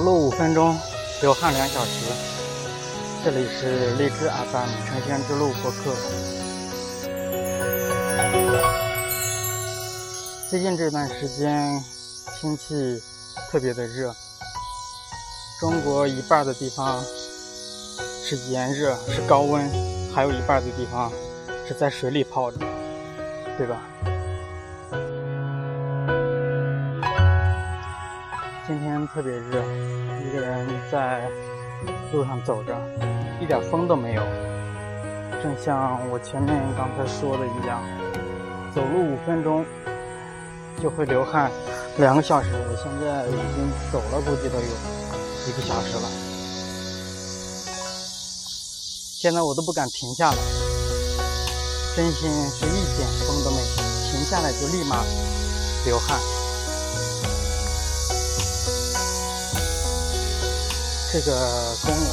走路五分钟，流汗两小时。这里是荔枝 FM 成仙之路播客。最近这段时间天气特别的热，中国一半的地方是炎热，是高温，还有一半的地方是在水里泡着，对吧？特别热，一个人在路上走着，一点风都没有。正像我前面刚才说的一样，走路五分钟就会流汗两个小时。我现在已经走了，估计都有一个小时了。现在我都不敢停下来，真心是一点风都没有，停下来就立马流汗。这个公园，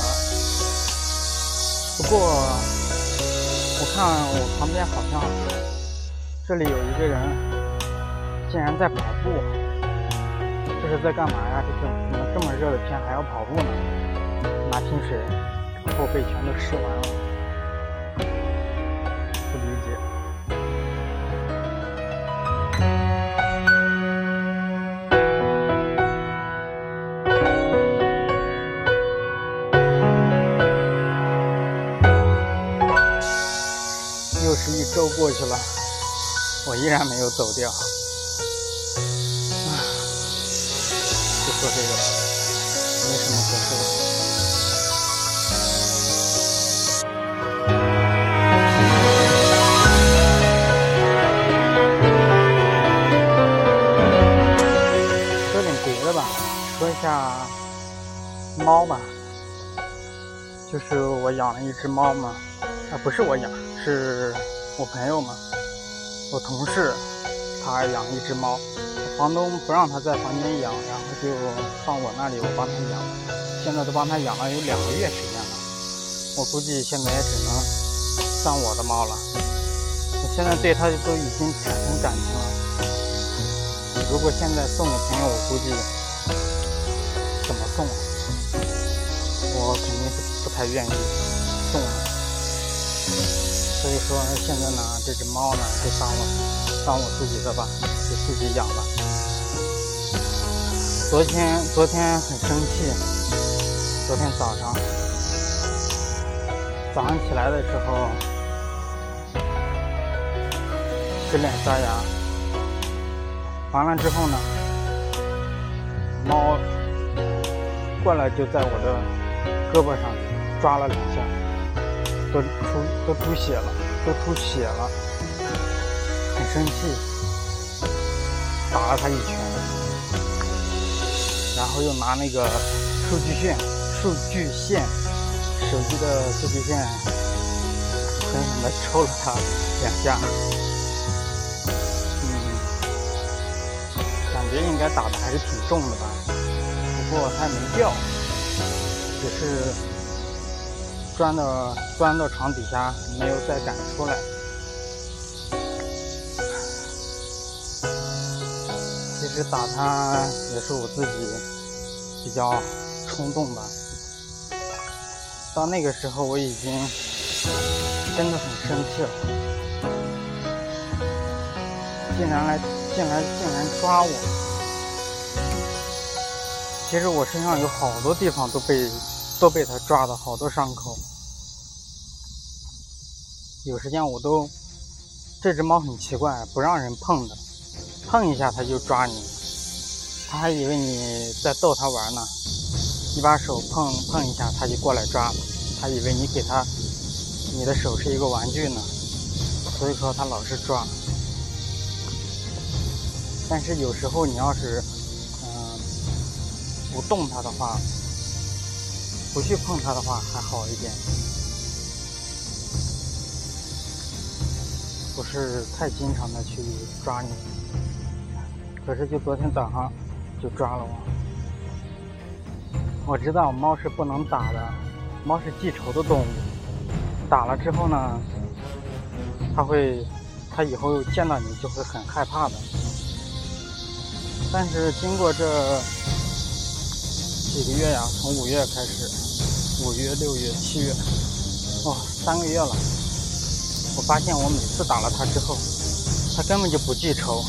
不过我看我旁边好像这里有一个人竟然在跑步，这是在干嘛呀？这怎么这么热的天还要跑步呢？拿瓶水，后背全都湿完了，依然没有走掉。啊，就说这个吧，没什么可说的。说点别的吧，说一下猫吧，就是我养了一只猫嘛，啊，不是我养，是。我朋友嘛，我同事，他养一只猫，房东不让他在房间养，然后就放我那里，我帮他养，现在都帮他养了有两个月时间了，我估计现在也只能算我的猫了。我现在对它都已经产生感情了，如果现在送给朋友，我估计怎么送？我肯定是不太愿意送了。所以说现在呢，这只猫呢就当我当我自己的吧，就自己养了。昨天昨天很生气，昨天早上早上起来的时候洗脸刷牙，完了之后呢，猫过来就在我的胳膊上抓了两下。都出都出血了，都出血了，很生气，打了他一拳，然后又拿那个数据线、数据线、手机的数据线，狠狠的抽了他两下，嗯，感觉应该打的还是挺重的吧，不过他没掉，只是。钻到钻到床底下，没有再敢出来。其实打他也是我自己比较冲动吧。到那个时候，我已经真的很生气了，竟然来，竟然竟然抓我！其实我身上有好多地方都被。都被他抓的好多伤口，有时间我都，这只猫很奇怪，不让人碰的，碰一下它就抓你，它还以为你在逗它玩呢，你把手碰碰一下，它就过来抓，它以为你给它，你的手是一个玩具呢，所以说它老是抓，但是有时候你要是，嗯，不动它的话。不去碰它的话还好一点，不是太经常的去抓你。可是就昨天早上就抓了我。我知道猫是不能打的，猫是记仇的动物，打了之后呢，它会，它以后见到你就会很害怕的。但是经过这。几个月呀，从五月开始，五月、六月、七月，哦，三个月了。我发现我每次打了它之后，它根本就不记仇。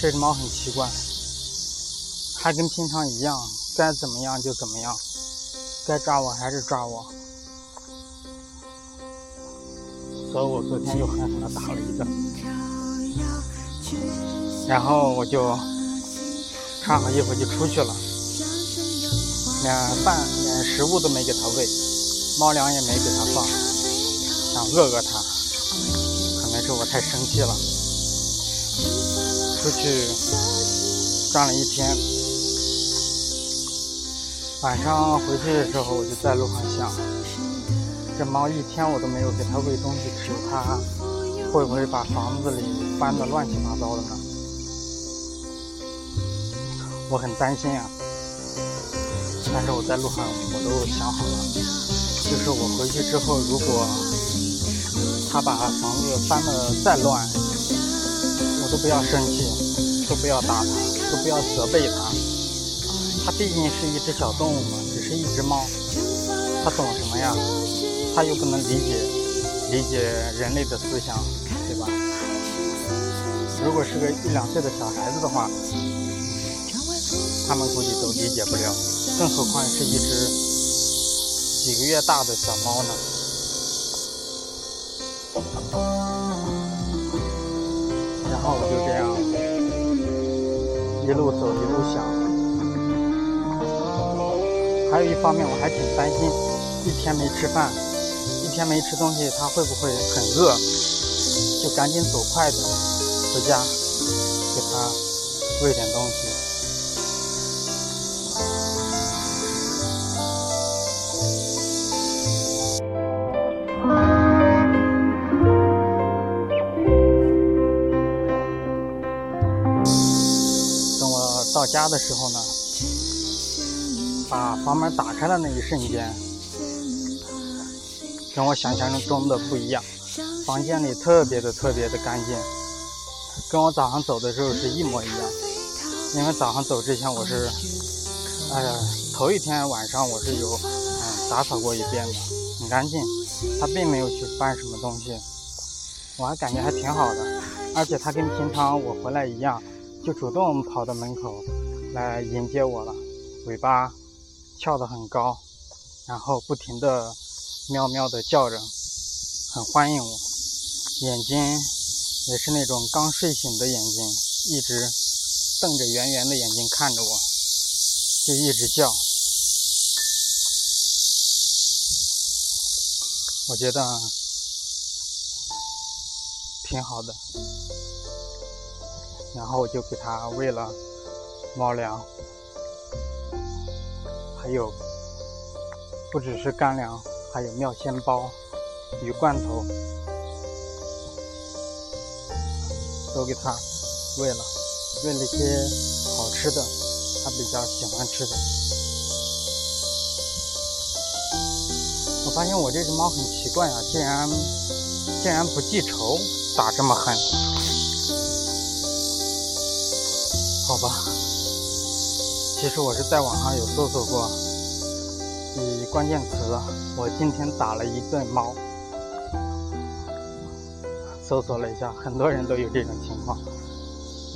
这只猫很奇怪，还跟平常一样，该怎么样就怎么样，该抓我还是抓我。所以我昨天又狠狠地打了一顿，然后我就穿好衣服就出去了，连饭连食物都没给它喂，猫粮也没给它放，想饿饿它，可能是我太生气了。出去转了一天，晚上回去的时候，我就在路上想，这猫一天我都没有给它喂东西吃，它会不会把房子里翻得乱七八糟的呢？我很担心啊。但是我在路上我都想好了，就是我回去之后，如果他把房子翻得再乱，我都不要生气，都不要打他，都不要责备他。他毕竟是一只小动物嘛，只是一只猫，他懂什么呀？他又不能理解理解人类的思想，对吧？如果是个一两岁的小孩子的话，他们估计都理解不了，更何况是一只几个月大的小猫呢？然后我就这样一路走一路想，还有一方面我还挺担心，一天没吃饭，一天没吃东西，它会不会很饿？就赶紧走快点回家，给它喂点东西。时候呢，把房门打开的那一瞬间，跟我想象中的不一样。房间里特别的特别的干净，跟我早上走的时候是一模一样。因为早上走之前我是，哎呀，头一天晚上我是有嗯打扫过一遍的，很干净。他并没有去翻什么东西，我还感觉还挺好的。而且他跟平常我回来一样，就主动跑到门口。来迎接我了，尾巴翘得很高，然后不停地喵喵地叫着，很欢迎我。眼睛也是那种刚睡醒的眼睛，一直瞪着圆圆的眼睛看着我，就一直叫。我觉得挺好的，然后我就给它喂了。猫粮，还有不只是干粮，还有妙鲜包、鱼罐头，都给它喂了，喂了些好吃的，它比较喜欢吃的。我发现我这只猫很奇怪啊，竟然竟然不记仇，咋这么狠？好吧。其实我是在网上有搜索过，以关键词“我今天打了一顿猫”，搜索了一下，很多人都有这种情况。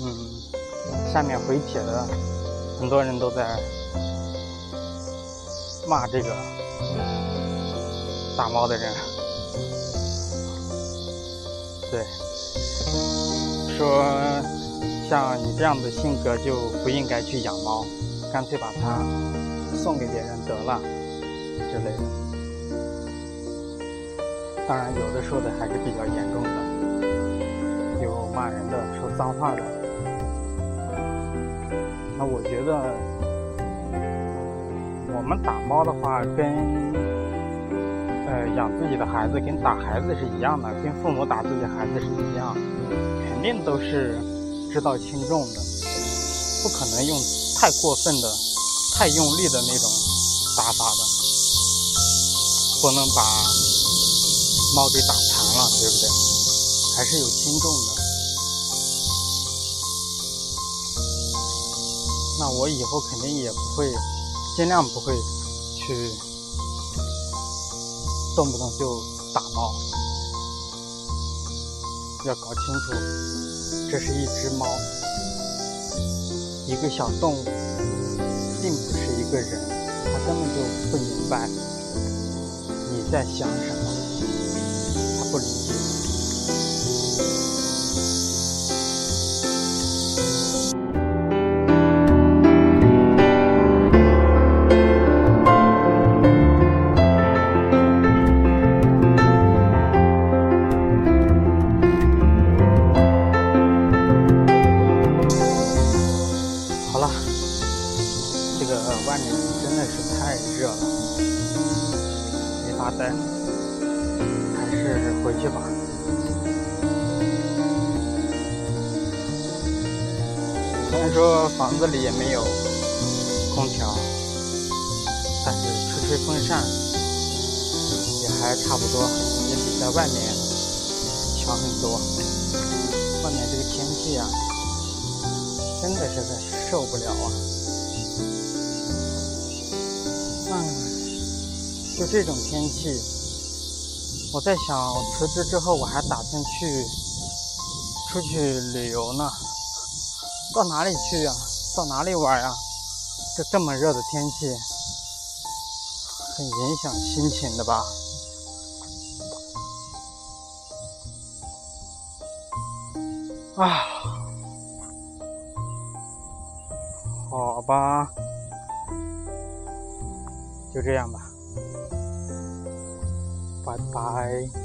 嗯，下面回帖的很多人都在骂这个打猫的人，对，说像你这样的性格就不应该去养猫。干脆把它送给别人得了之类的。当然，有的说的还是比较严重的，有骂人的，说脏话的。那我觉得，我们打猫的话，跟呃养自己的孩子跟打孩子是一样的，跟父母打自己孩子是一样，肯定都是知道轻重的，不可能用。太过分的、太用力的那种打法的，不能把猫给打残了，对不对？还是有轻重的。那我以后肯定也不会尽量不会去动不动就打猫，要搞清楚，这是一只猫，一个小动物，并不是一个人，他根本就不明白你在想什么，没法待，还是回去吧。虽然说房子里也没有空调，但是吹吹风扇也还差不多，也比在外面强很多。外面这个天气啊，真的是在受不了啊！就这种天气，我在想，辞职之后我还打算去出去旅游呢。到哪里去呀？到哪里玩呀？这这么热的天气，很影响心情的吧？啊，好吧，就这样吧。拜拜。